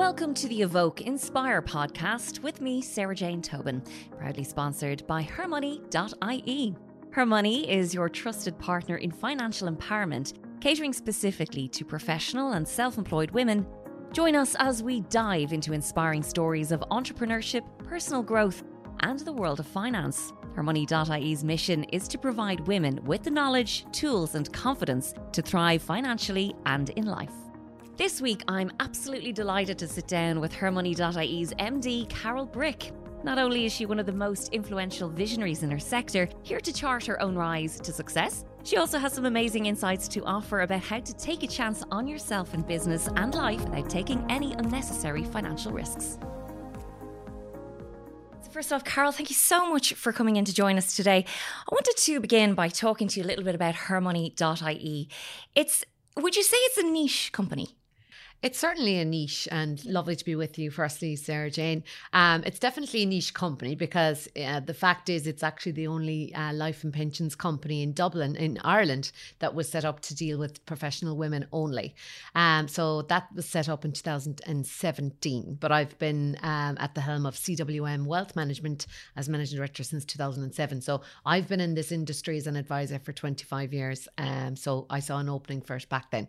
Welcome to the Evoke Inspire podcast with me, Sarah-Jayne Tobin, proudly sponsored by hermoney.ie. Hermoney is your trusted partner in financial empowerment, catering specifically to professional and self employed women. Join us as we dive into inspiring stories of entrepreneurship, personal growth, and the world of finance. Hermoney.ie's mission is to provide women with the knowledge, tools, and confidence to thrive financially and in life. This week, I'm absolutely delighted to sit down with Hermoney.ie's MD, Carol Brick. Not only is she one of the most influential visionaries in her sector, here to chart her own rise to success, she also has some amazing insights to offer about how to take a chance on yourself in business and life without taking any unnecessary financial risks. So first off, Carol, thank you so much for coming in to join us today. I wanted to begin by talking to you a little bit about hermoney.ie. It's would you say it's a niche company? It's certainly a niche and lovely to be with you, firstly, Sarah-Jayne. Um, it's definitely a niche company because uh, the fact is, it's actually the only uh, life and pensions company in Dublin, in Ireland, that was set up to deal with professional women only. Um, so that was set up in 2017. But I've been um, at the helm of CWM Wealth Management as managing director since 2007. So I've been in this industry as an advisor for 25 years. Um, so I saw an opening first back then.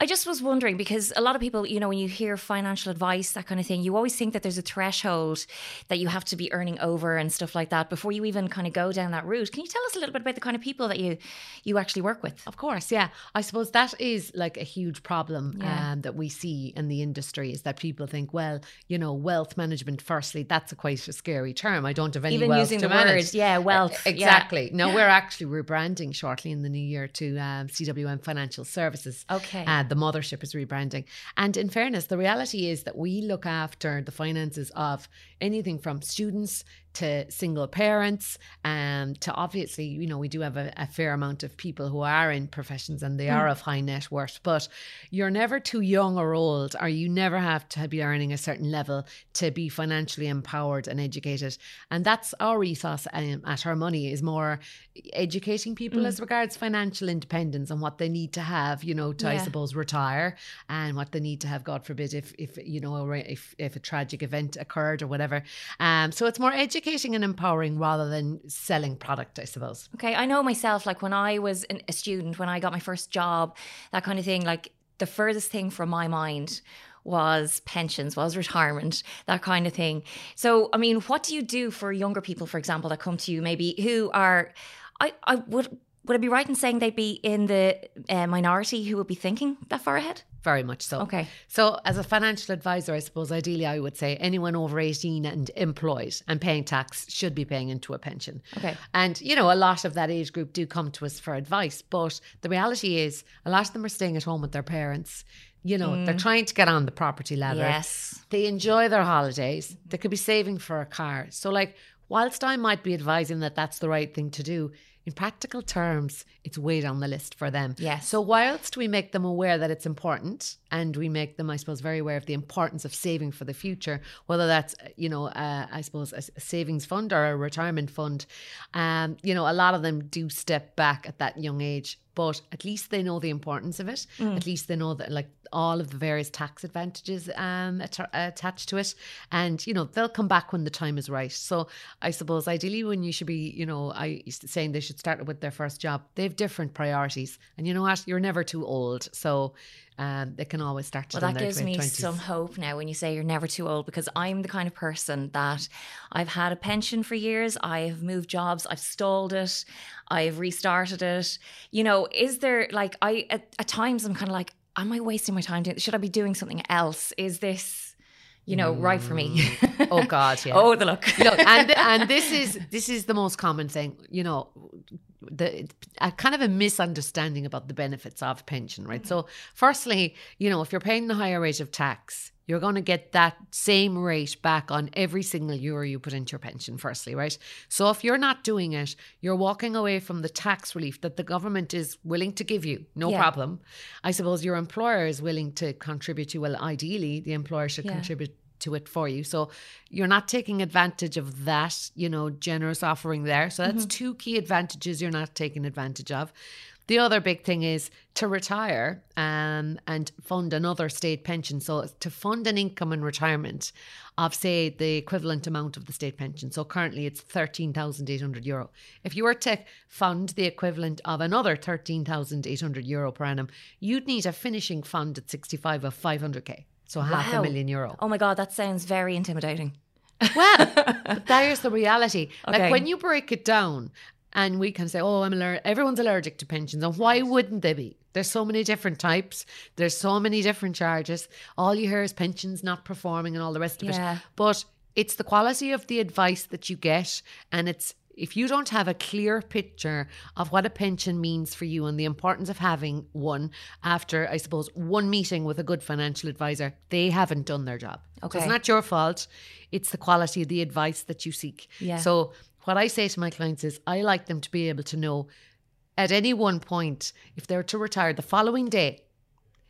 I just was wondering because a lot of people, you know, when you hear financial advice, that kind of thing, you always think that there's a threshold that you have to be earning over and stuff like that before you even kind of go down that route. Can you tell us a little bit about the kind of people that you you actually work with? Of course, yeah. I suppose that is like a huge problem yeah. um, that we see in the industry is that people think, well, you know, wealth management. Firstly, that's a quite a scary term. I don't have any even wealth using to the manage. word, yeah, wealth, exactly. Yeah. No, we're actually rebranding shortly in the new year to um, CWM Financial Services. Okay. Okay. Uh, the mothership is rebranding. And in fairness, the reality is that we look after the finances of anything from students to single parents, um, to obviously, you know, we do have a, a, fair amount of people who are in professions and they mm. are of high net worth, but you're never too young or old, or you never have to be earning a certain level to be financially empowered and educated. And that's our ethos um, at Hermoney is more educating people mm. as regards financial independence and what they need to have, you know, to, yeah. I suppose, retire and what they need to have, God forbid, if, if you know, if, if a tragic event occurred or whatever. Um, so it's more educating educating and empowering rather than selling product, I suppose. Okay, I know myself, like when I was an, a student, when I got my first job, that kind of thing, like the furthest thing from my mind was pensions, was retirement, that kind of thing. So, I mean, what do you do for younger people, for example, that come to you maybe who are, I, I would, would I be right in saying they'd be in the uh, minority who would be thinking that far ahead? Very much so. Okay. So, as a financial advisor, I suppose ideally I would say anyone over 18 and employed and paying tax should be paying into a pension. Okay. And, you know, a lot of that age group do come to us for advice. But the reality is, a lot of them are staying at home with their parents. You know, mm. they're trying to get on the property ladder. Yes. They enjoy their holidays. They could be saving for a car. So, like, whilst I might be advising that that's the right thing to do, in practical terms, it's way down the list for them. Yes. So whilst we make them aware that it's important and we make them, I suppose, very aware of the importance of saving for the future, whether that's, you know, uh, I suppose a savings fund or a retirement fund, um, you know, a lot of them do step back at that young age but at least they know the importance of it. Mm. At least they know that like all of the various tax advantages um, att- attached to it, and you know they'll come back when the time is right. So I suppose ideally when you should be, you know, I saying they should start with their first job. They have different priorities, and you know what? You're never too old, so um, they can always start. Well, that gives me some hope now when you say you're never too old, because I'm the kind of person that I've had a pension for years. I have moved jobs. I've stalled it. I've restarted it. You know, is there like I at, at times I'm kind of like, am I wasting my time? Doing, should I be doing something else? Is this you know, mm. right for me. Mm. oh God, yeah. oh, the look. look, and and this is this is the most common thing. You know, the a kind of a misunderstanding about the benefits of pension, right? So, firstly, you know, if you're paying the higher rate of tax, you're going to get that same rate back on every single euro you put into your pension, firstly, right? So if you're not doing it, you're walking away from the tax relief that the government is willing to give you, no yeah. problem. I suppose your employer is willing to contribute to, well, ideally, the employer should yeah. contribute to it for you. So you're not taking advantage of that, you know, generous offering there. So that's mm-hmm. two key advantages you're not taking advantage of. The other big thing is to retire um, and fund another state pension. So to fund an income in retirement of say the equivalent amount of the state pension. So currently it's 13,800 euro. If you were to fund the equivalent of another 13,800 euro per annum, you'd need a finishing fund at 65 of 500k. So half a million euro. Oh my God, that sounds very intimidating. Well, there's the reality. Okay. Like when you break it down, and we can say, "Oh, I'm allergic." Everyone's allergic to pensions, and why wouldn't they be? There's so many different types. There's so many different charges. All you hear is pensions not performing and all the rest of Yeah. it. But it's the quality of the advice that you get, and it's if you don't have a clear picture of what a pension means for you and the importance of having one after, I suppose, one meeting with a good financial advisor, they haven't done their job. So Okay. it's not your fault. It's the quality of the advice that you seek. Yeah. So what I say to my clients is I like them to be able to know at any one point, if they're to retire the following day,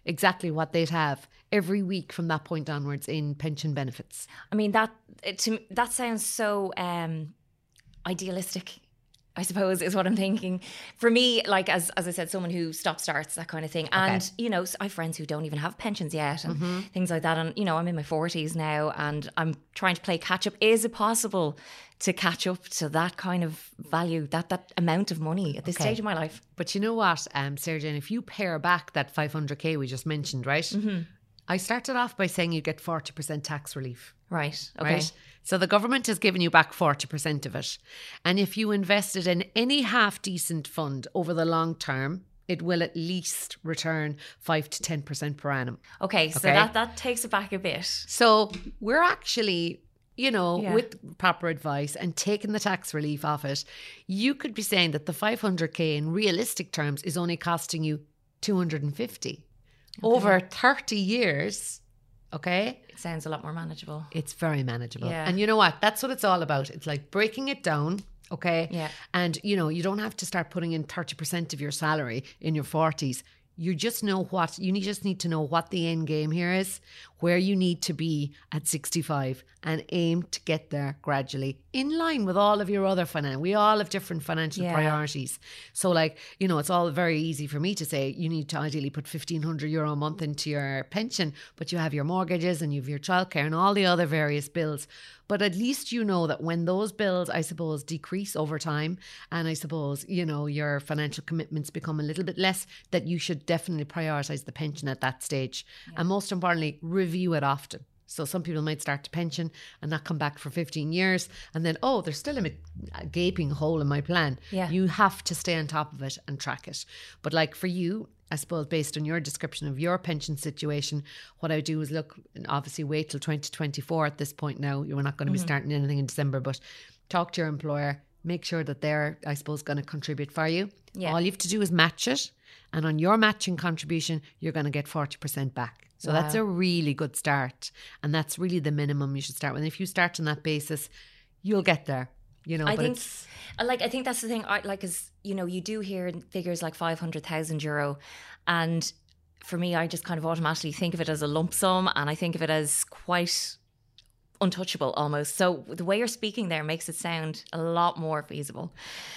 exactly what they'd have every week from that point onwards in pension benefits. I mean that to that sounds so um, idealistic. I suppose is what I'm thinking. For me, like as as I said, someone who stop starts that kind of thing, and you know, I have friends who don't even have pensions yet and Mm-hmm. things like that. And you know, I'm in my 40s now, and I'm trying to play catch up. Is it possible to catch up to that kind of value, that that amount of money at this Okay. stage of my life? But you know what, um, Sarah-Jayne, if you pare back that 500k we just mentioned, right? Mm-hmm. I started off by saying you get 40% tax relief. Right. Okay. Right. So the government has given you back 40% of it. And if you invested in any half decent fund over the long term, it will at least return 5 to 10% per annum. Okay. So Okay. that that takes it back a bit. So we're actually, you know, Yeah. with proper advice and taking the tax relief off it, you could be saying that the 500k in realistic terms is only costing you 250 over 30 years. Okay. It sounds a lot more manageable. It's very manageable. Yeah. And you know what? That's what it's all about. It's like breaking it down. Okay. Yeah. And you know, you don't have to start putting in 30% of your salary in your 40s. You just know what you need, just need to know what the end game here is, where you need to be at 65 and aim to get there gradually in line with all of your other finance. We all have different financial Yeah. priorities. So like, you know, it's all very easy for me to say you need to ideally put 1500 euro a month into your pension, but you have your mortgages and you have your childcare and all the other various bills. But at least you know that when those bills, I suppose, decrease over time, and I suppose, you know, your financial commitments become a little bit less, that you should definitely prioritize the pension at that stage. And most importantly, review it often. So some people might start to pension and not come back for 15 years and then, oh, there's still a, a gaping hole in my plan. Yeah. You have to stay on top of it and track it. But like for you, I suppose based on your description of your pension situation, what I would do is look and obviously wait till 2024 at this point now. You're not going to be mm-hmm. starting anything in December, but talk to your employer, make sure that they're, I suppose, going to contribute for you. Yeah. All you have to do is match it. And on your matching contribution, you're going to get 40% back. So that's a really good start. And that's really the minimum you should start with. And If you start on that basis, you'll get there. You know, I but think, it's like, I think that's the thing. I like, is you know, you do hear figures like five hundred thousand euro, and for me, I just kind of automatically think of it as a lump sum, and I think of it as quite untouchable almost. So the way you're speaking there makes it sound a lot more feasible.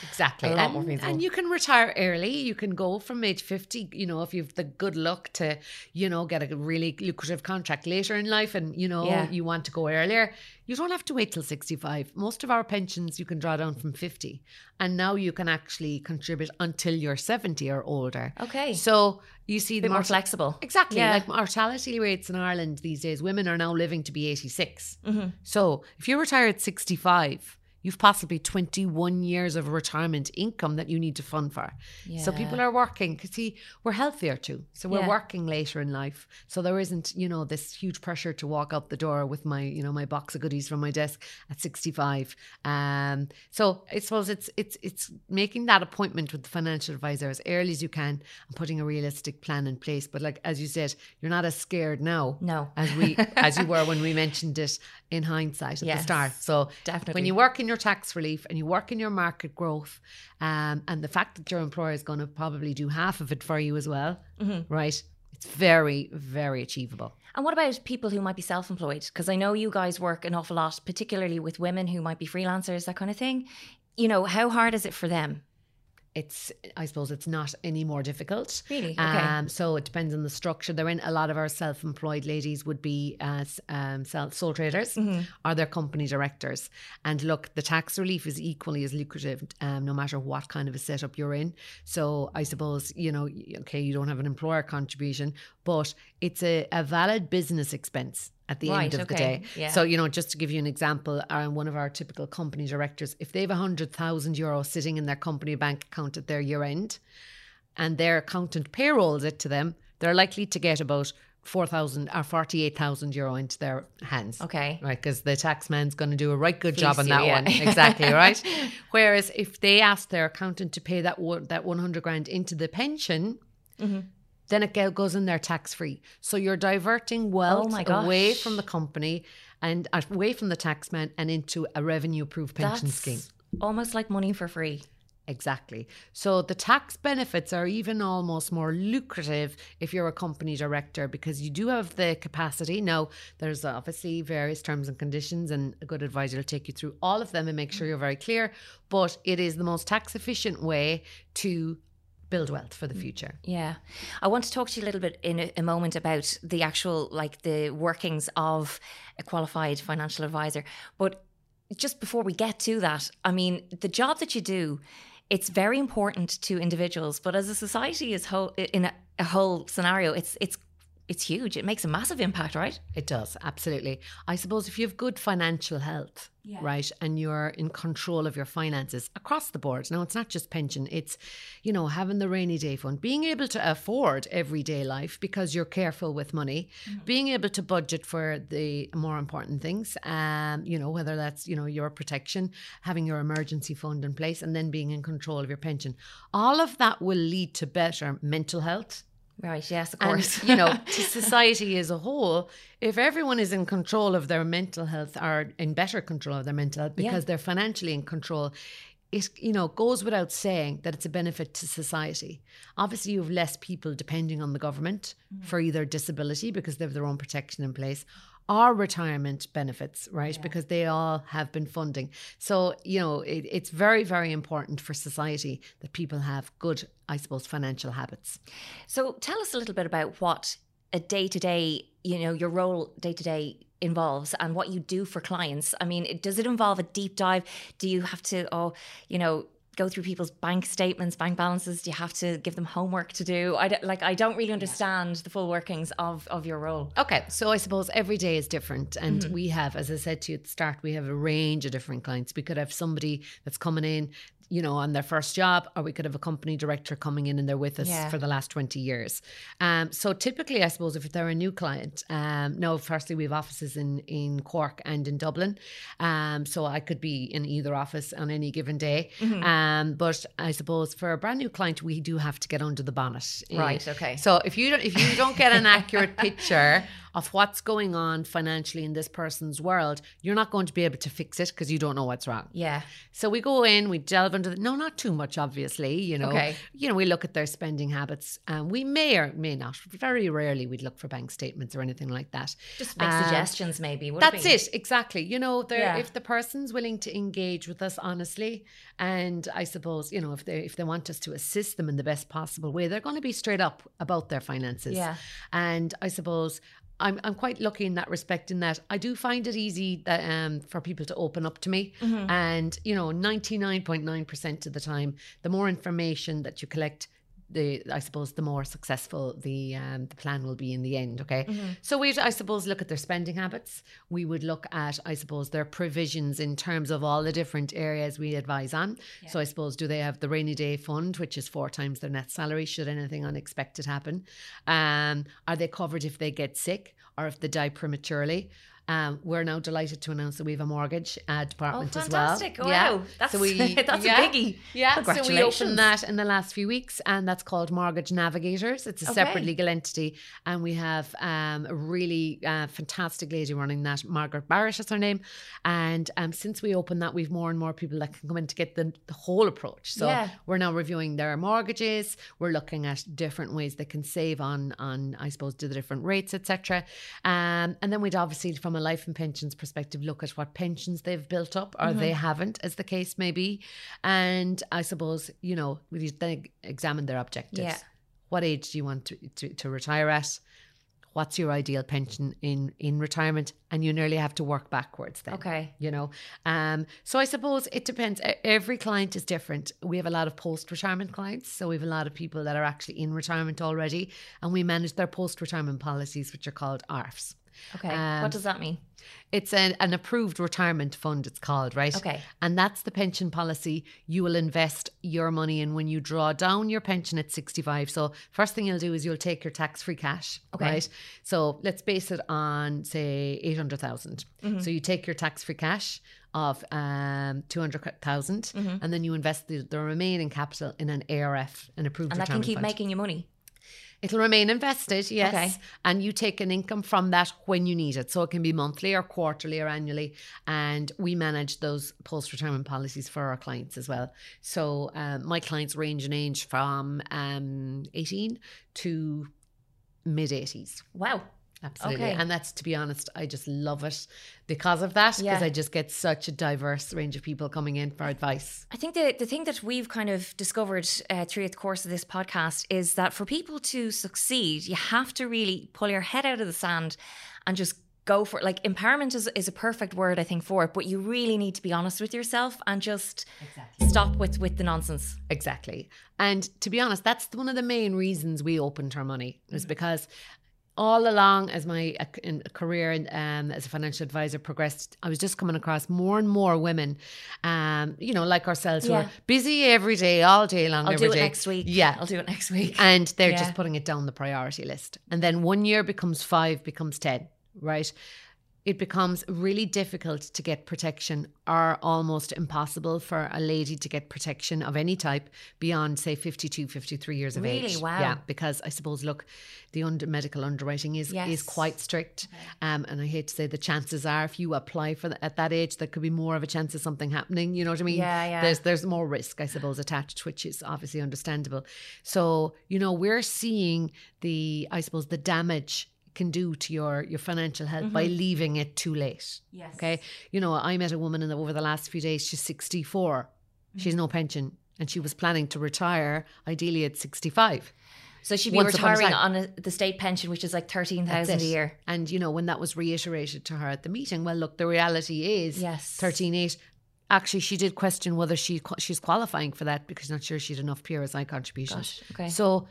Exactly. A lot and, more feasible. and you can retire early. You can go from age 50, you know, if you've the good luck to, you know, get a really lucrative contract later in life and, you know, Yeah. you want to go earlier. You don't have to wait till 65. Most of our pensions you can draw down from 50. And now you can actually contribute until you're 70 or older. Okay, So you see the more flexible. Exactly. Yeah. Like mortality rates in Ireland these days, women are now living to be 86. Mm-hmm. So if you retire at 65, you've possibly 21 years of retirement income that you need to fund for. So people are working because see, we're healthier too. So we're Yeah. working later in life. So there isn't, you know, this huge pressure to walk out the door with my, you know, my box of goodies from my desk at 65. Um, so I suppose it's it's it's making that appointment with the financial advisor as early as you can and putting a realistic plan in place. But like as you said, you're not as scared now No. as we as you were when we mentioned it in hindsight at Yes, the start. So definitely. when you work in your tax relief and you work in your market growth, um, and the fact that your employer is going to probably do half of it for you as well, Mm-hmm. right? It's very very achievable. And what about people who might be self employed? Because I know you guys work an awful lot, particularly with women who might be freelancers, that kind of thing. You know, how hard is it for them? It's I suppose it's not any more difficult. Really? Okay. Um, so it depends on the structure they're in. A lot of our self-employed ladies would be as um, self sole traders Mm-hmm. or they're company directors. And look, the tax relief is equally as lucrative, um, no matter what kind of a setup you're in. So I suppose you know, okay, you don't have an employer contribution, but it's a, a valid business expense at the Right, end of the day. yeah. So you know, just to give you an example, uh, one of our typical company directors, if they have a hundred thousand euro sitting in their company bank account at their year end, and their accountant payrolls it to them, they're likely to get about four thousand or forty eight thousand euro into their hands. Okay. Right, because the tax man's going to do a right good job on that yeah. one. Exactly, right? Whereas if they ask their accountant to pay that one, that 100 grand into the pension, Mm-hmm. Then it go- goes in there tax free. So you're diverting wealth Oh away from the company and uh, away from the taxman and into a revenue proof pension That's scheme. almost like money for free. Exactly. So the tax benefits are even almost more lucrative if you're a company director because you do have the capacity. Now, there's obviously various terms and conditions, and a good advisor will take you through all of them and make sure you're very clear. But it is the most tax efficient way to build wealth for the mm. future. Yeah. I want to talk to you a little bit in a, a moment about the actual, like the workings of a qualified financial advisor. But just before we get to that, I mean, the job that you do, it's very important to individuals, but as a society as whole, in a, a whole scenario, it's, it's, it's huge. It makes a massive impact, right? It does, absolutely. I suppose if you have good financial health, Yeah. right, and you're in control of your finances across the board. Now, it's not just pension, it's, you know, having the rainy day fund, being able to afford everyday life because you're careful with money, being able to budget for the more important things, um, you know, whether that's, you know, your protection, having your emergency fund in place, and then being in control of your pension. All of that will lead to better mental health Right. Yes, of and course. you know to society as a whole if everyone is in control of their mental health or in better control of their mental health because Yeah. they're financially in control it you know goes without saying that it's a benefit to society obviously you have less people depending on the government Mm. for either disability because they have their own protection in place or retirement benefits right because they all have been funding so you know it, it's very very important for society that people have good i suppose financial habits So tell us a little bit about what a day to day, you know, your role day to day involves and what you do for clients. I mean, does it involve a deep dive? Do you have to, oh, you know, go through people's bank statements, bank balances? Do you have to give them homework to do? I don't, like, I don't really understand the full workings of of your role. Okay, so I suppose every day is different, and mm-hmm. we have, as I said to you at the start, we have a range of different clients. We could have somebody that's coming in, you know, on their first job, or we could have a company director coming in and they're with us Yeah. for the last twenty years. Um, so typically, I suppose if they're a new client, um, no, firstly we have offices in in Cork and in Dublin, um, so I could be in either office on any given day. Um, but I suppose for a brand new client, we do have to get under the bonnet, Right, okay. so if you don't, if you don't get an accurate picture of what's going on financially in this person's world, you're not going to be able to fix it because you don't know what's wrong. Yeah. So we go in, we delve into the no, not too much, obviously. You know, Okay. you know, we look at their spending habits. Um, we may or may not. Very rarely we'd look for bank statements or anything like that. Just make Um, suggestions, maybe. That's be? it, exactly. You know, Yeah. if the person's willing to engage with us honestly, and I suppose you know if they if they want us to assist them in the best possible way, they're going to be straight up about their finances. Yeah. and I suppose. I'm, I'm quite lucky in that respect in that I do find it easy that um for people to open up to me Mm-hmm. and you know 99.9% of the time the more information that you collect the I suppose the more successful the um, the plan will be in the end. Okay, Mm-hmm. so we'd I suppose look at their spending habits. We would look at I suppose their provisions in terms of all the different areas we advise on. So I suppose do they have the rainy day fund, which is four times their net salary should anything unexpected happen? Um, are they covered if they get sick or if they die prematurely? Um, we're now delighted to announce that we have a mortgage uh, department as well. Oh, fantastic. Wow. That's- that's a biggie. Yeah, so we opened that in the last few weeks, and that's called Mortgage Navigators. It's a separate legal entity, and we have um, a really uh, fantastic lady running that. Margaret Barrett is her name, and um, since we opened that, we've more and more people that can come in to get the, the whole approach. So Yeah. we're now reviewing their mortgages. We're looking at different ways they can save on on I suppose do the different rates, etc. Um, and then we'd obviously from from a life and pensions perspective, look at what pensions they've built up or Mm-hmm. they haven't, as the case may be. And I suppose, you know, we then examine their objectives. Yeah. What age do you want to, to, to retire at? What's your ideal pension in, in retirement? And you nearly have to work backwards then Okay. you know um so i suppose it depends every client is different we have a lot of post retirement clients so we have a lot of people that are actually in retirement already and we manage their post retirement policies which are called ARFs Okay. Um, what does that mean? it's an, an approved retirement fund it's called right Okay. and that's the pension policy you will invest your money in when you draw down your pension at 65 so first thing you'll do is you'll take your tax-free cash Okay. right so let's base it on say 800000 Mm-hmm. so you take your tax-free cash of um 200000 Mm-hmm. and then you invest the, the remaining capital in an ARF an approved retirement. And that can keep fund. making you money. It'll remain invested, yes. Okay. And you take an income from that when you need it. So it can be monthly or quarterly or annually. And we manage those post retirement policies for our clients as well. So um, my clients range in age from um, 18 to mid 80s. Wow. Absolutely. Okay. And that's, to be honest, I just love it because of that, because Yeah. I just get such a diverse range of people coming in for advice. I think the, the thing that we've kind of discovered uh, through the course of this podcast is that for people to succeed, you have to really pull your head out of the sand and just go for it. Like empowerment is, is a perfect word, I think, for it, but you really need to be honest with yourself and just stop with, with the nonsense. Exactly. And to be honest, that's one of the main reasons we opened Her Money was because all along as my uh, career in, um, as a financial advisor progressed, I was just coming across more and more women, um, you know, like ourselves, who are busy every day, all day long. I'll every do it day. next week. Yeah. I'll do it next week. And they're Yeah. just putting it down the priority list. And then one year becomes five, becomes 10, right? It becomes really difficult to get protection or almost impossible for a lady to get protection of any type beyond, say, 52, 53 years of Really? age. Wow. Yeah, because I suppose, look, the under, medical underwriting is, Yes. is quite strict. Um, and I hate to say the chances are if you apply for the, at that age, there could be more of a chance of something happening. You know what I mean? Yeah, yeah. There's there's more risk, I suppose, attached, which is obviously understandable. So, you know, we're seeing the, I suppose, the damage can do to your your financial health by mm-hmm. leaving it too late. Yes. Okay. You know, I met a woman in the, over the last few days, she's 64. She's mm-hmm. no pension and she was planning to retire ideally at 65. So she'd be Once a retiring on a, the state pension, which is like That's 13000 a year. And you know, when that was reiterated to her at the meeting, well, look, the reality is Yes. 13.8. Actually, she did question whether she she's qualifying for that because not sure she had enough PRSI contributions. Gosh, okay. So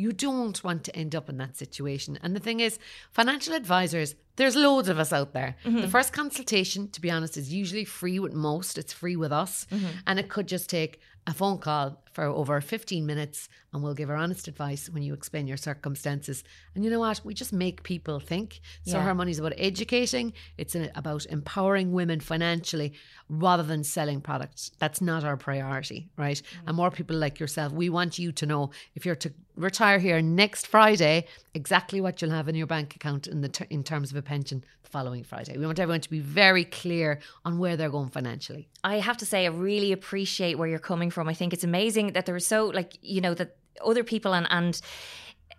you don't want to end up in that situation. And the thing is, financial advisors, there's loads of us out there. Mm-hmm. The first consultation, to be honest, is usually free with most. It's free with us. Mm-hmm. And it could just take a phone call for over 15 minutes and we'll give our honest advice when you explain your circumstances. And you know what? We just make people think. So Yeah. her money's about educating, it's about empowering women financially rather than selling products. That's not our priority, right? Mm. And more people like yourself, we want you to know if you're to retire here next Friday, exactly what you'll have in your bank account in the ter- in terms of a pension the following Friday. We want everyone to be very clear on where they're going financially. I have to say, I really appreciate where you're coming from. I think it's amazing that there are so, like, you know, that other people and, and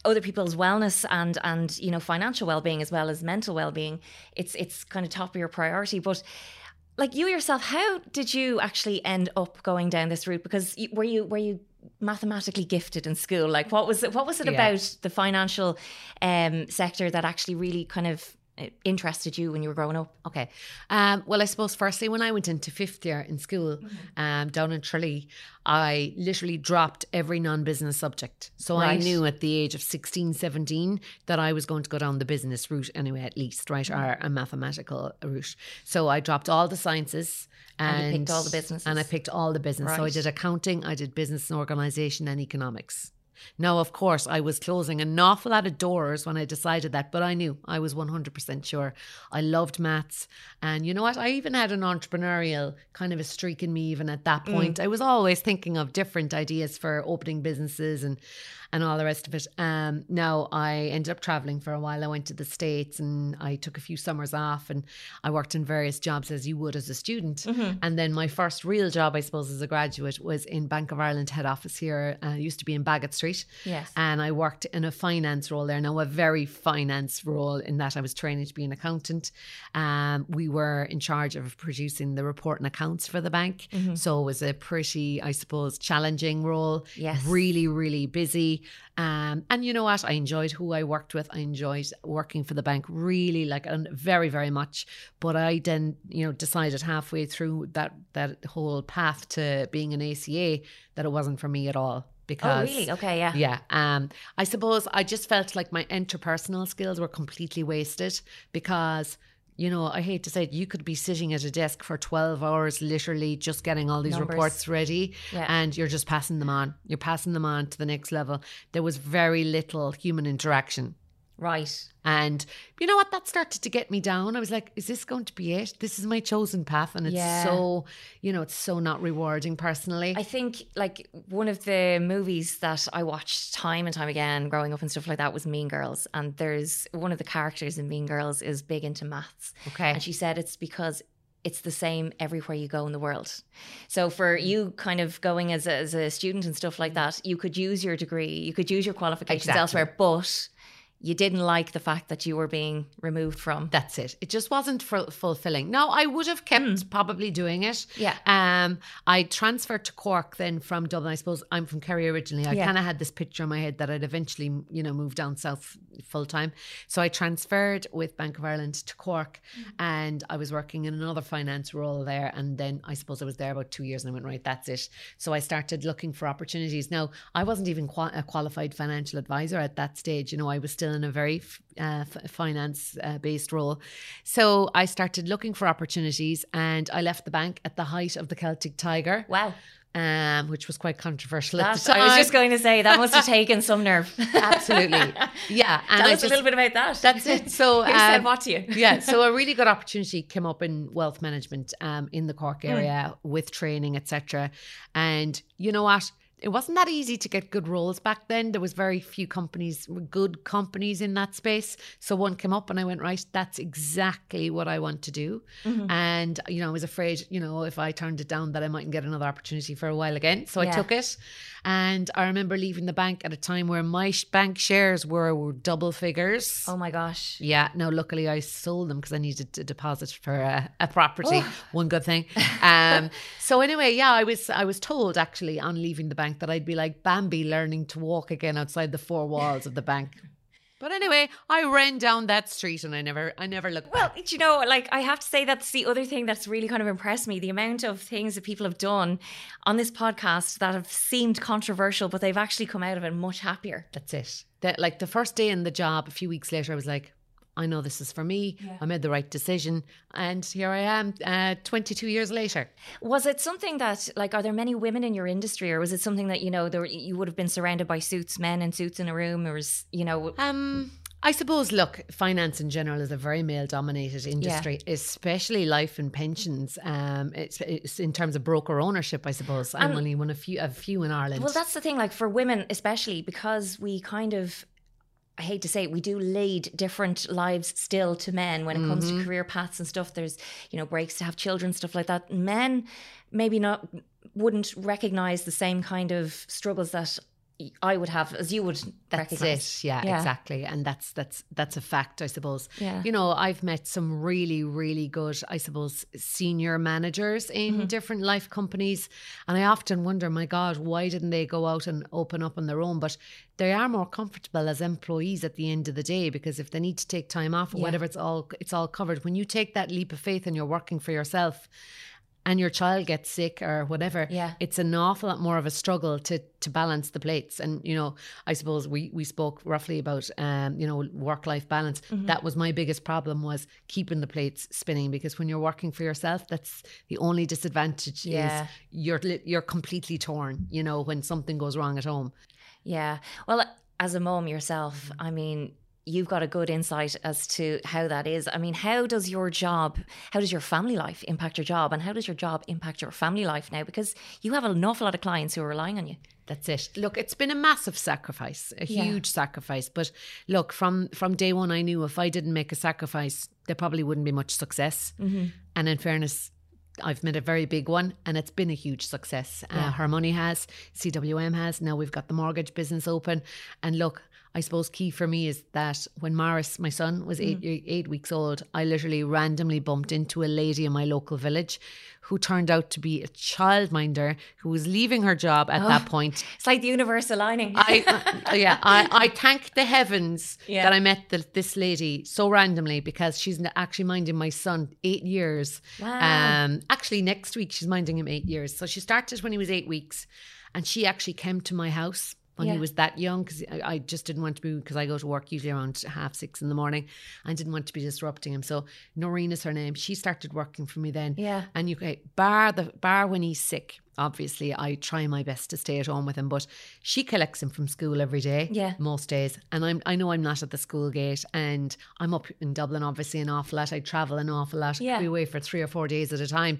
other people's wellness and and you know financial well-being as well as mental well-being it's it's kind of top of your priority. But like you yourself how did you actually end up going down this route? Because you, were you were you mathematically gifted in school? Like what was it what was it Yeah. about the financial um sector that actually really kind of uh, interested you when you were growing up Okay. Um, well, I suppose firstly, when I went into fifth year in school um, down in Tralee, I literally dropped every non business subject. So I knew at the age of 16, 17 that I was going to go down the business route anyway, at least, right? Or a mathematical route. So I dropped all the sciences. And And, picked all the businesses. And I picked all the business. So I did accounting, I did business and organization and economics. Now, of course, I was closing an awful lot of doors when I decided that, but I knew I was 100% sure. I loved maths. And you know what? I even had an entrepreneurial kind of a streak in me, even at that point. I was always thinking of different ideas for opening businesses and, and all the rest of it. Um, now, I ended up traveling for a while. I went to the States and I took a few summers off and I worked in various jobs as you would as a student. And then my first real job, I suppose, as a graduate was in Bank of Ireland head office here. Uh, it used to be in Bagot Street. Street. Yes. And I worked in a finance role there. Now, a very finance role in that I was training to be an accountant. Um, we were in charge of producing the report and accounts for the bank. Mm-hmm. So it was a pretty, I suppose, challenging role. Yes. Really, really busy. Um, and you know what? I enjoyed who I worked with. I enjoyed working for the bank really, like, and very, very much. But I then, you know, decided halfway through that that whole path to being an ACA that it wasn't for me at all. Oh, really? Okay, yeah. yeah. Um, I suppose I just felt like my interpersonal skills were completely wasted because, you know, I hate to say it, you could be sitting at a desk for 12 hours, literally just getting all these Numbers. reports ready, Yeah. and you're just passing them on. You're passing them on to the next level. There was very little human interaction. Right. And you know what? That started to get me down. I was like, is this going to be it? This is my chosen path. And it's Yeah. so, you know, it's so not rewarding personally. I think like one of the movies that I watched time and time again growing up and stuff like that was Mean Girls. And there's one of the characters in Mean Girls is big into maths. okay. And she said it's because it's the same everywhere you go in the world. So for mm. you kind of going as a, as a student and stuff like mm. that, you could use your degree, you could use your qualifications Exactly. elsewhere, but you didn't like the fact that you were being removed from. That's it. It just wasn't ful- fulfilling. Now, I would have kept probably doing it. Yeah. Um, I transferred to Cork then from Dublin. I suppose I'm from Kerry originally. I Yeah. kind of had this picture in my head that I'd eventually, you know, move down south full time. So I transferred with Bank of Ireland to Cork, and I was working in another finance role there. And then I suppose I was there about two years, and I went right, that's it. So I started looking for opportunities. Now I wasn't even qua- a qualified financial advisor at that stage. You know, I was still in a very uh, finance uh, based role. So I started looking for opportunities and I left the bank at the height of the Celtic Tiger, Wow. um, which was quite controversial at the time. I was just going to say that must have taken some nerve. Absolutely. Yeah. And Tell I us just, a little bit about that. That's it. So, Who said um, what to you? yeah, so a really good opportunity came up in wealth management um, in the Hmm. Cork area with training, etc. And you know what? It wasn't that easy to get good roles back then. There was very few companies, good companies in that space. So one came up and I went, right, that's exactly what I want to do. Mm-hmm. And, you know, I was afraid, you know, if I turned it down that I mightn't get another opportunity for a while again. So I took it. And I remember leaving the bank at a time where my sh- bank shares were, were double figures. Oh my gosh. Yeah, no, luckily I sold them because I needed to deposit for a, a property. Oh. One good thing. Um, so anyway, yeah, I was I was told actually on leaving the bank that I'd be like Bambi learning to walk again outside the four walls of the bank. But anyway, I ran down that street and I never I never looked Well, back. do you know, like I have to say that's the other thing that's really kind of impressed me. The amount of things that people have done on this podcast that have seemed controversial, but they've actually come out of it much happier. That's it. That like the first day in the job, a few weeks later, I was like, I know this is for me. Yeah. I made the right decision, and here I am, uh, 22 years later. Was it something that, like, are there many women in your industry, or was it something that you know there you would have been surrounded by suits, men in suits in a room, or was you know? Um, I suppose, look, finance in general is a very male dominated industry, especially life and pensions. Um, it's, it's in terms of broker ownership, I suppose. I'm And- only one of few, a few in Ireland. Well, that's the thing. Like for women, especially because we kind of. I hate to say it, we do lead different lives still to men when it comes Mm-hmm. to career paths and stuff. There's, you know, breaks to have children, stuff like that. Men maybe not wouldn't recognize the same kind of struggles that I would have as you would That's recognize. it. Yeah, Yeah. exactly. And that's that's that's a fact, I suppose. Yeah. You know, I've met some really, really good, I suppose, senior managers in Mm-hmm. different life companies. And I often wonder, my God, why didn't they go out and open up on their own? But they are more comfortable as employees at the end of the day because if they need to take time off or Yeah. whatever, it's all it's all covered. When you take that leap of faith and you're working for yourself and your child gets sick or whatever, Yeah. it's an awful lot more of a struggle to to balance the plates. And you know, I suppose we we spoke roughly about um, you know work life balance. Mm-hmm. That was my biggest problem was keeping the plates spinning because when you're working for yourself, that's the only disadvantage Yeah. is you're you're completely torn. You know, when something goes wrong at home. Yeah. Well, as a mom yourself, I mean, you've got a good insight as to how that is. I mean, how does your job, how does your family life impact your job? And how does your job impact your family life now? Because you have an awful lot of clients who are relying on you. That's it. Look, it's been a massive sacrifice, a Yeah. huge sacrifice. But look, from from day one, I knew if I didn't make a sacrifice, there probably wouldn't be much success. Mm-hmm. And in fairness, I've made a very big one and it's been a huge success. Uh, her money has, CWM has. Now we've got the mortgage business open. And look, I suppose key for me is that when Morris, my son, was eight eight weeks old, I literally randomly bumped into a lady in my local village who turned out to be a childminder who was leaving her job at that point. It's like the universe aligning. I uh, yeah, I, I thank the heavens Yeah. that I met the, this lady so randomly because she's actually minding my son eight years. Wow. Um, actually, next week she's minding him eight years. So she started when he was eight weeks, and she actually came to my house when Yeah. he was that young because I, I just didn't want to be because I go to work usually around half six in the morning. I didn't want to be disrupting him. So Noreen is her name. She started working for me then. Yeah. And you bar the bar when he's sick. Obviously, I try my best to stay at home with him, but she collects him from school every day. Yeah. most days, and I'm I know I'm not at the school gate, and I'm up in Dublin obviously an awful lot. I travel an awful lot. Yeah. Be away for three or four days at a time.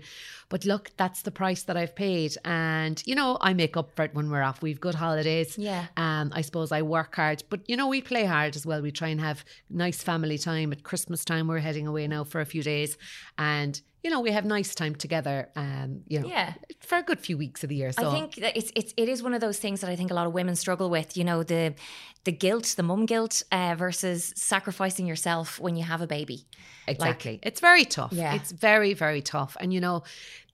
But look, that's the price that I've paid, and you know I make up for it when we're off. We've good holidays. Yeah. Um, I suppose I work hard, but you know we play hard as well. We try and have nice family time at Christmas time. We're heading away now for a few days, and you know we have nice time together. Um, you know, Yeah. for a good few weeks of the year. So I think that it's it's it is one of those things that I think a lot of women struggle with. You know the the guilt, the mum guilt, uh, versus sacrificing yourself when you have a baby. Exactly. it's very tough. Yeah. It's very, very tough. And you know,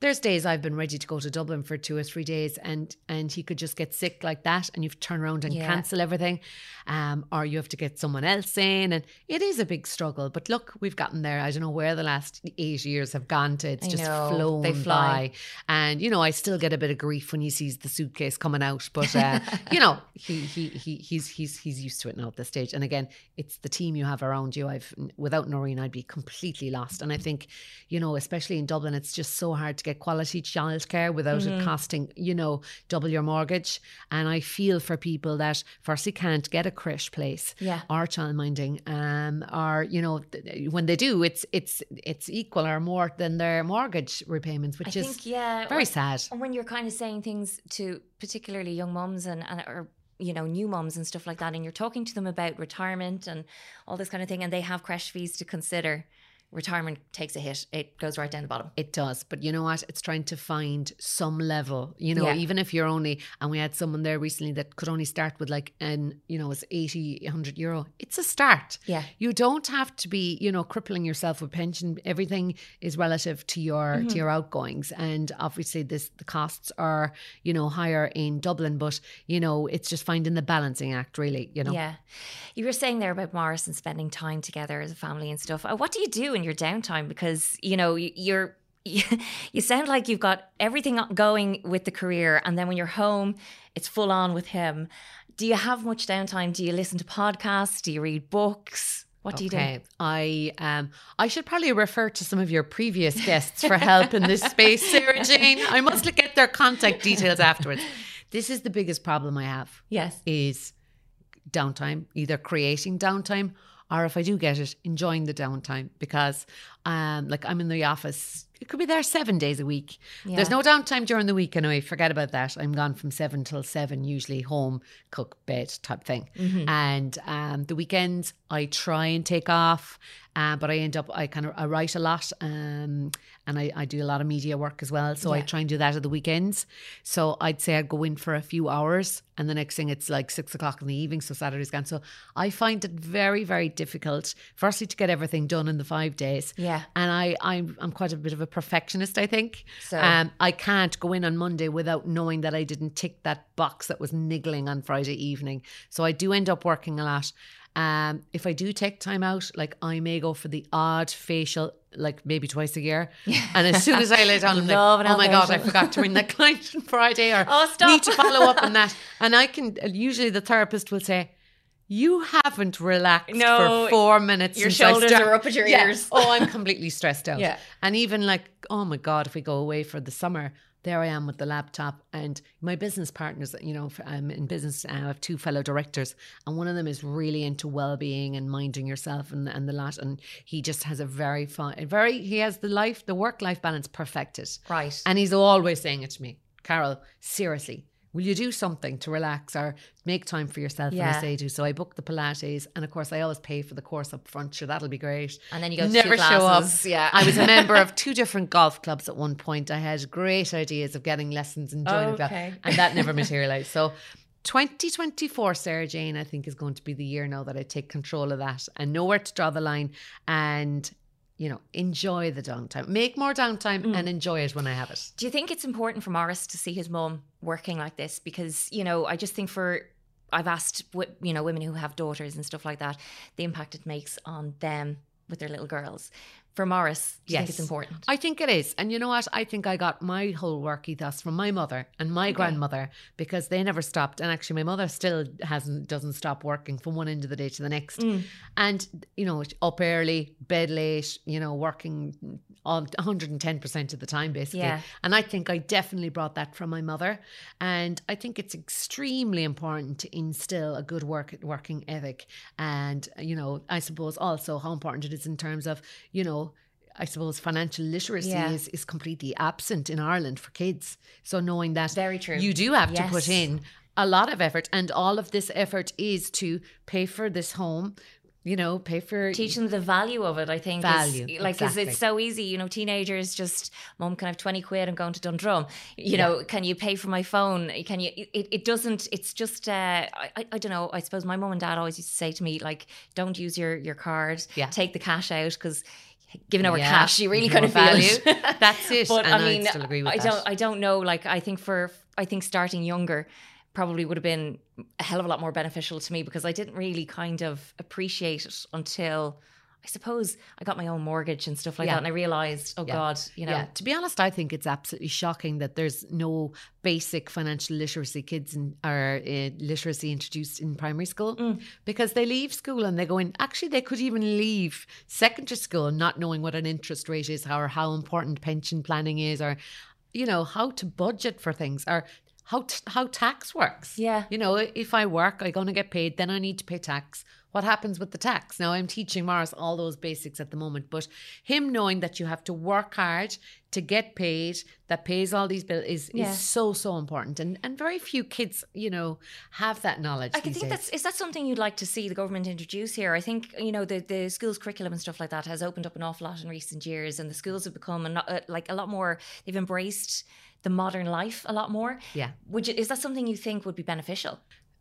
there's days I've been ready to go to Dublin for two or three days and and he could just get sick like that and you've turn around and Yeah. cancel everything. Um, or you have to get someone else in and it is a big struggle. But look, we've gotten there. I don't know where the last eight years have gone to. It's I just know. flown They fly. by. And you know, I still get a bit of grief when he sees the suitcase coming out. But uh, you know, he he he he's he's he's used to it now at this stage. And again, it's the team you have around you. I've without Noreen, I'd be completely lost. And I think, you know, especially in Dublin, it's just so hard to get quality childcare without Mm-hmm. it costing, you know, double your mortgage. And I feel for people that firstly can't get a creche place Yeah. or childminding, um, or you know, th- when they do, it's it's it's equal or more than their mortgage repayments, which I is think yeah, very when- sad. And when you're kind of saying things to particularly young mums and, and or you know new mums and stuff like that, and you're talking to them about retirement and all this kind of thing, and they have creche fees to consider, retirement takes a hit. It goes right down the bottom. It does, but you know what? It's trying to find some level. You know, Yeah. even if you're only, and we had someone there recently that could only start with like, an you know, it's 80, 100 euro. It's a start. Yeah. You don't have to be, you know, crippling yourself with pension. Everything is relative to your Mm-hmm. to your outgoings, and obviously this the costs are, you know, higher in Dublin. But you know, it's just finding the balancing act, really. You know. Yeah. You were saying there about Morris and spending time together as a family and stuff. Uh, What do you do in your downtime? Because, you know, you're. You sound like you've got everything going with the career, and then when you're home, it's full on with him. Do you have much downtime? Do you listen to podcasts? Do you read books? What do you do? I um I should probably refer to some of your previous guests for help in this space, Sarah Jayne. I must get their contact details afterwards. This is the biggest problem I have Yes. is downtime, either creating downtime or if I do get it, enjoying the downtime because um like I'm in the office. It could be there seven days a week. There's no downtime during the week anyway. Forget about that. I'm gone from seven till seven, usually home, cook, bed type thing. And um, the weekends I try and take off, uh, but I end up I kind of I write a lot, um, and I, I do a lot of media work as well. So I try and do that at the weekends. So I'd say I'd go in for a few hours, and the next thing it's like six o'clock in the evening. So Saturday's gone. So I find it very very difficult. Firstly, to get everything done in the five days. Yeah. And I, I'm, I'm quite a bit of a perfectionist, I think. So- um, I can't go in on Monday without knowing that I didn't tick that box that was niggling on Friday evening. So I do end up working a lot. Um, if I do take time out, like I may go for the odd facial, like maybe twice a year. And as soon as I lay down, I'm like, oh my God, I forgot to ring that client on Friday or Oh, stop. need to follow up on that. And I can, usually the therapist will say, you haven't relaxed No, for four minutes. your shoulders start-" are up at your Yeah. ears. Oh, I'm completely stressed out. Yeah. And even like, oh my God, if we go away for the summer, there I am with the laptop and my business partners, you know, I'm in business, I have two fellow directors and one of them is really into well-being and minding yourself and, and the lot. And he just has a very fun, very, he has the life, the work-life balance perfected. Right. And he's always saying it to me, Carol, seriously, will you do something to relax or make time for yourself? And I say to. So I book the Pilates, and of course I always pay for the course up front. Sure, that'll be great. And then you go to Never show up. Yeah. I was a member of two different golf clubs at one point. I had great ideas of getting lessons and joining that, Okay. and that never materialized. So. 2024, Sarah-Jayne, I think is going to be the year now that I take control of that and know where to draw the line and, you know, enjoy the downtime. Make more downtime Mm. and enjoy it when I have it. Do you think it's important for Morris to see his mum working like this? Because you know, I just think for I've asked you know women who have daughters and stuff like that, the impact it makes on them with their little girls. For Morris, do you think it's important? I think it is. And you know what? I think I got my whole work ethos from my mother and my grandmother because they never stopped. And actually, my mother still hasn't, doesn't stop working from one end of the day to the next. Mm. And, you know, up early, bed late, you know, working on 110% of the time, basically. Yeah. And I think I definitely brought that from my mother. And I think it's extremely important to instill a good work working ethic. And, you know, I suppose also how important it is in terms of, you know, I suppose financial literacy Yeah. is, is completely absent in Ireland for kids. So knowing that Very true. you do have to put in a lot of effort, and all of this effort is to pay for this home, you know, pay for Teach them the value of it, I think. is- Value, like, 'cause exactly. it's so easy. You know, teenagers just, mum, can I have 20 quid? I'm going to Dundrum. You know, can you pay for my phone? Can you, it, it doesn't, it's just, uh, I, I, don't know. I suppose my mum and dad always used to say to me, like, don't use your, your card, Yeah. take the cash out because giving over Yeah, cash, you really more kind of feel value. That's it. But and I mean, still agree with I that. don't, I don't know. Like, I think for, I think starting younger probably would have been a hell of a lot more beneficial to me because I didn't really kind of appreciate it until I suppose I got my own mortgage and stuff like Yeah. that, and I realized, oh Yeah. God, you know, Yeah, to be honest, I think it's absolutely shocking that there's no basic financial literacy kids in, or uh, literacy introduced in primary school Mm. because they leave school and they go in. Actually, they could even leave secondary school not knowing what an interest rate is or how important pension planning is or, you know, how to budget for things or how t- how tax works. Yeah. You know, if I work, I'm going to get paid, then I need to pay tax. What happens with the tax? Now, I'm teaching Morris all those basics at the moment, but him knowing that you have to work hard to get paid, that pays all these bills, is, Yeah. is so, so important. And and very few kids, you know, have that knowledge. I can think days. that's is that something you'd like to see the government introduce here? I think you know the the schools curriculum and stuff like that has opened up an awful lot in recent years, and the schools have become a, uh, like a lot more. They've embraced the modern life a lot more. Yeah. Would you, is that something you think would be beneficial?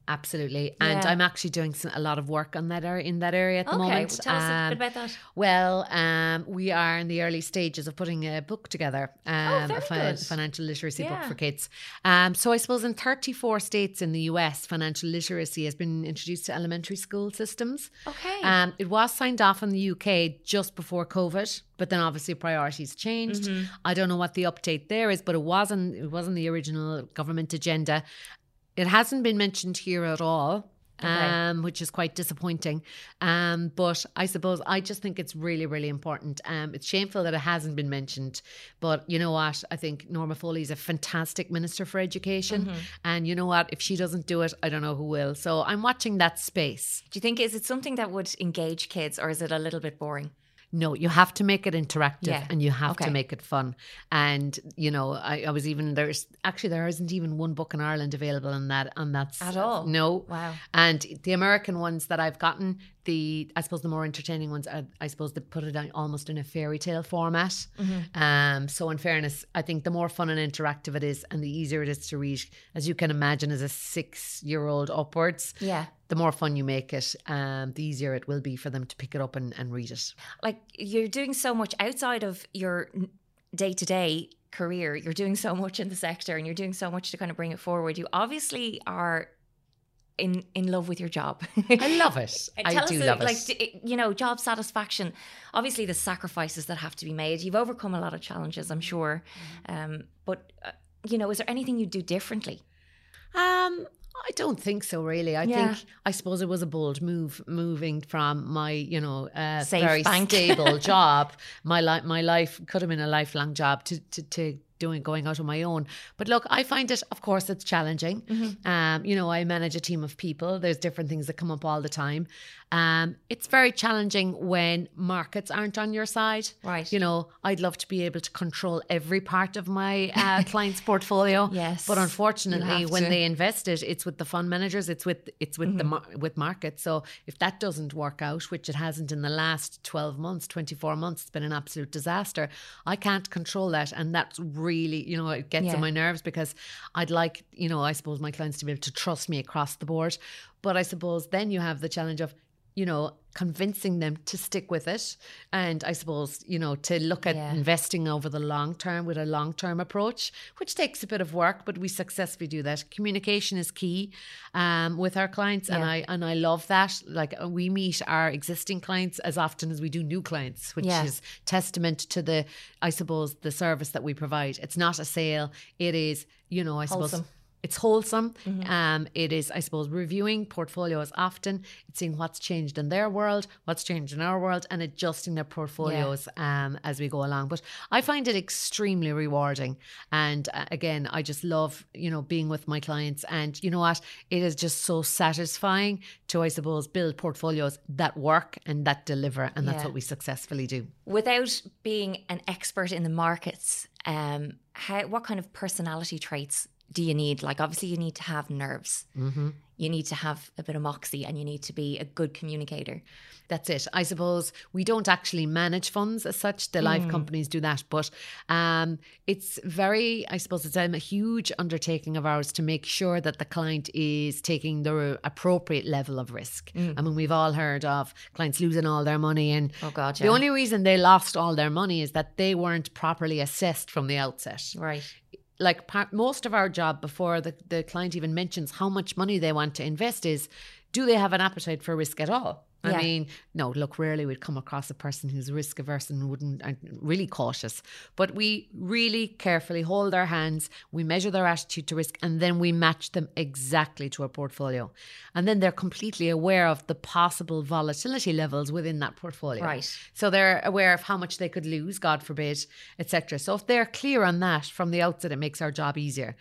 Absolutely. And Yeah. I'm actually doing some, a lot of work on that area, in that area at the okay, moment. well, tell us a Um, bit about that. Well, um, we are in the early stages of putting a book together, um, Oh, very a good. financial literacy book for kids. Um, so I suppose in 34 states in the US, financial literacy has been introduced to elementary school systems. Okay. Um, it was signed off in the UK just before COVID, but then obviously priorities changed. Mm-hmm. I don't know what the update there is, but it wasn't it wasn't the original government agenda. It hasn't been mentioned here at all. Okay. Um, which is quite disappointing. Um, but I suppose I just think it's really, really important. Um, it's shameful that it hasn't been mentioned. But you know what? I think Norma Foley is a fantastic minister for education. Mm-hmm. And you know what? If she doesn't do it, I don't know who will. So I'm watching that space. Do you think is it something that would engage kids, or is it a little bit boring? No, you have to make it interactive Yeah. and you have Okay. to make it fun. And you know, I, I was even there's actually there isn't even one book in Ireland available on that on that At all? No. Wow. And the American ones that I've gotten, the I suppose the more entertaining ones, are, I suppose they put it almost in a fairy tale format. Mm-hmm. Um, so in fairness, I think the more fun and interactive it is, and the easier it is to read, as you can imagine, as a six-year-old upwards, Yeah. The more fun you make it, um, the easier it will be for them to pick it up and, and read it. like you're doing so much outside of your day to day career. You're doing so much in the sector, and you're doing so much to kind of bring it forward. You obviously are in in love with your job. I love it. I tell do us, love like, it. d- you know, job satisfaction. Obviously, the sacrifices that have to be made. You've overcome a lot of challenges, I'm sure. Mm-hmm. Um, but uh, you know, is there anything you do differently? Um, I don't think so, really. I Yeah. think I suppose it was a bold move, moving from my, you know, uh, very bank. stable job. My life, my life could have been a lifelong job to to to doing going out on my own. But look, I find it, of course, it's challenging. Mm-hmm. Um, you know, I manage a team of people. There's different things that come up all the time. Um, it's very challenging when markets aren't on your side. Right. You know, I'd love to be able to control every part of my uh, client's portfolio. Yes, But unfortunately, when to. they invest it, it's with the fund managers. It's with it's with the Mm-hmm. mar- with markets. So if that doesn't work out, which it hasn't in the last twelve months, twenty four months, it's been an absolute disaster. I can't control that, and that's really you know it gets Yeah. on my nerves because I'd like you know I suppose my clients to be able to trust me across the board, but I suppose then you have the challenge of you know convincing them to stick with it and i suppose you know to look at Yeah. investing over the long term with a long term approach which takes a bit of work but we successfully do that communication is key um, with our clients and i and i love that like uh, we meet our existing clients as often as we do new clients which Yeah. is testament to the i suppose the service that we provide it's not a sale it is you know i suppose Wholesome. It's wholesome. Um, it is, I suppose, reviewing portfolios often. It's seeing what's changed in their world, what's changed in our world, and adjusting their portfolios um, as we go along. But I find it extremely rewarding. And uh, again, I just love, you know, being with my clients. And you know what? It is just so satisfying to, I suppose, build portfolios that work and that deliver. And that's what we successfully do. Without being an expert in the markets, um, how what kind of personality traits do you need? Like, obviously, you need to have nerves. Mm-hmm. You need to have a bit of moxie, and you need to be a good communicator. That's it. I suppose we don't actually manage funds as such. The life companies do that, but um, it's very. I suppose it's um, a huge undertaking of ours to make sure that the client is taking the appropriate level of risk. I mean, we've all heard of clients losing all their money, and Oh God, the only reason they lost all their money is that they weren't properly assessed from the outset right. Like part, most of our job before the, the client even mentions how much money they want to invest is do they have an appetite for risk at all I Yeah. mean, no, look, rarely we'd come across a person who's risk averse and wouldn't, and really cautious. But we really carefully hold their hands, we measure their attitude to risk, and then we match them exactly to a portfolio. And then they're completely aware of the possible volatility levels within that portfolio. Right. So they're aware of how much they could lose, God forbid, etc. So if they're clear on that from the outset, it makes our job easier.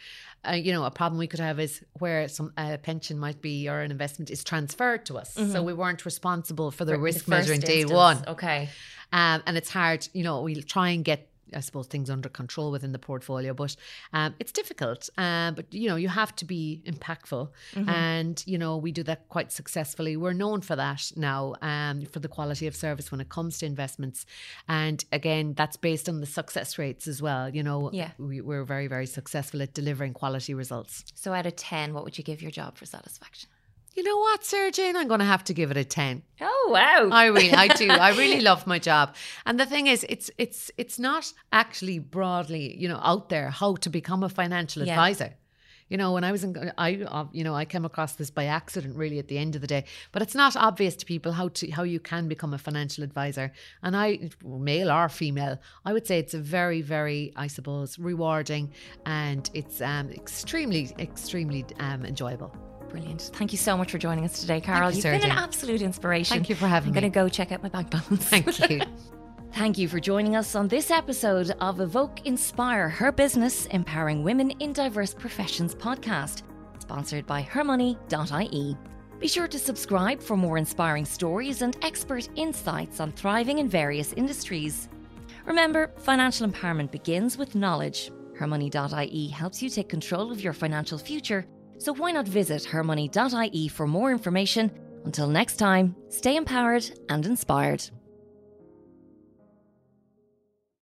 Uh, you know, a problem we could have is where some uh, pension might be or an investment is transferred to us, so we weren't responsible for the the risk first measuring day one. Okay. Um, and it's hard, you know, we try and get, I suppose, things under control within the portfolio, but um, it's difficult. Um, but, you know, you have to be impactful. And, you know, we do that quite successfully. We're known for that now, um, for the quality of service when it comes to investments. And again, that's based on the success rates as well. You know, Yeah. we, we're very, very successful at delivering quality results. So out of ten, what would you give your job for satisfaction? You know what, Sarah-Jayne? I'm going to have to give it a 10. Oh wow. I really, I do. I really love my job. And the thing is, it's it's it's not actually broadly, you know, out there how to become a financial Yeah. advisor. You know, when I was in, I, uh, you know, I came across this by accident, really, at the end of the day. But it's not obvious to people how to how you can become a financial advisor. And I, male or female, I would say it's a very, very, I suppose, rewarding, and it's um, extremely, extremely um, enjoyable. Brilliant. Thank you so much for joining us today, Carol. you, You've been an absolute inspiration. Thank you for having me. I'm going to go check out my bank balance. Thank you. Thank you for joining us on this episode of Evoke Inspire Her Business Empowering Women in Diverse Professions podcast, sponsored by hermoney.ie. Be sure to subscribe for more inspiring stories and expert insights on thriving in various industries. Remember, financial empowerment begins with knowledge. Hermoney.ie helps you take control of your financial future, so why not visit hermoney.ie for more information? Until next time, stay empowered and inspired.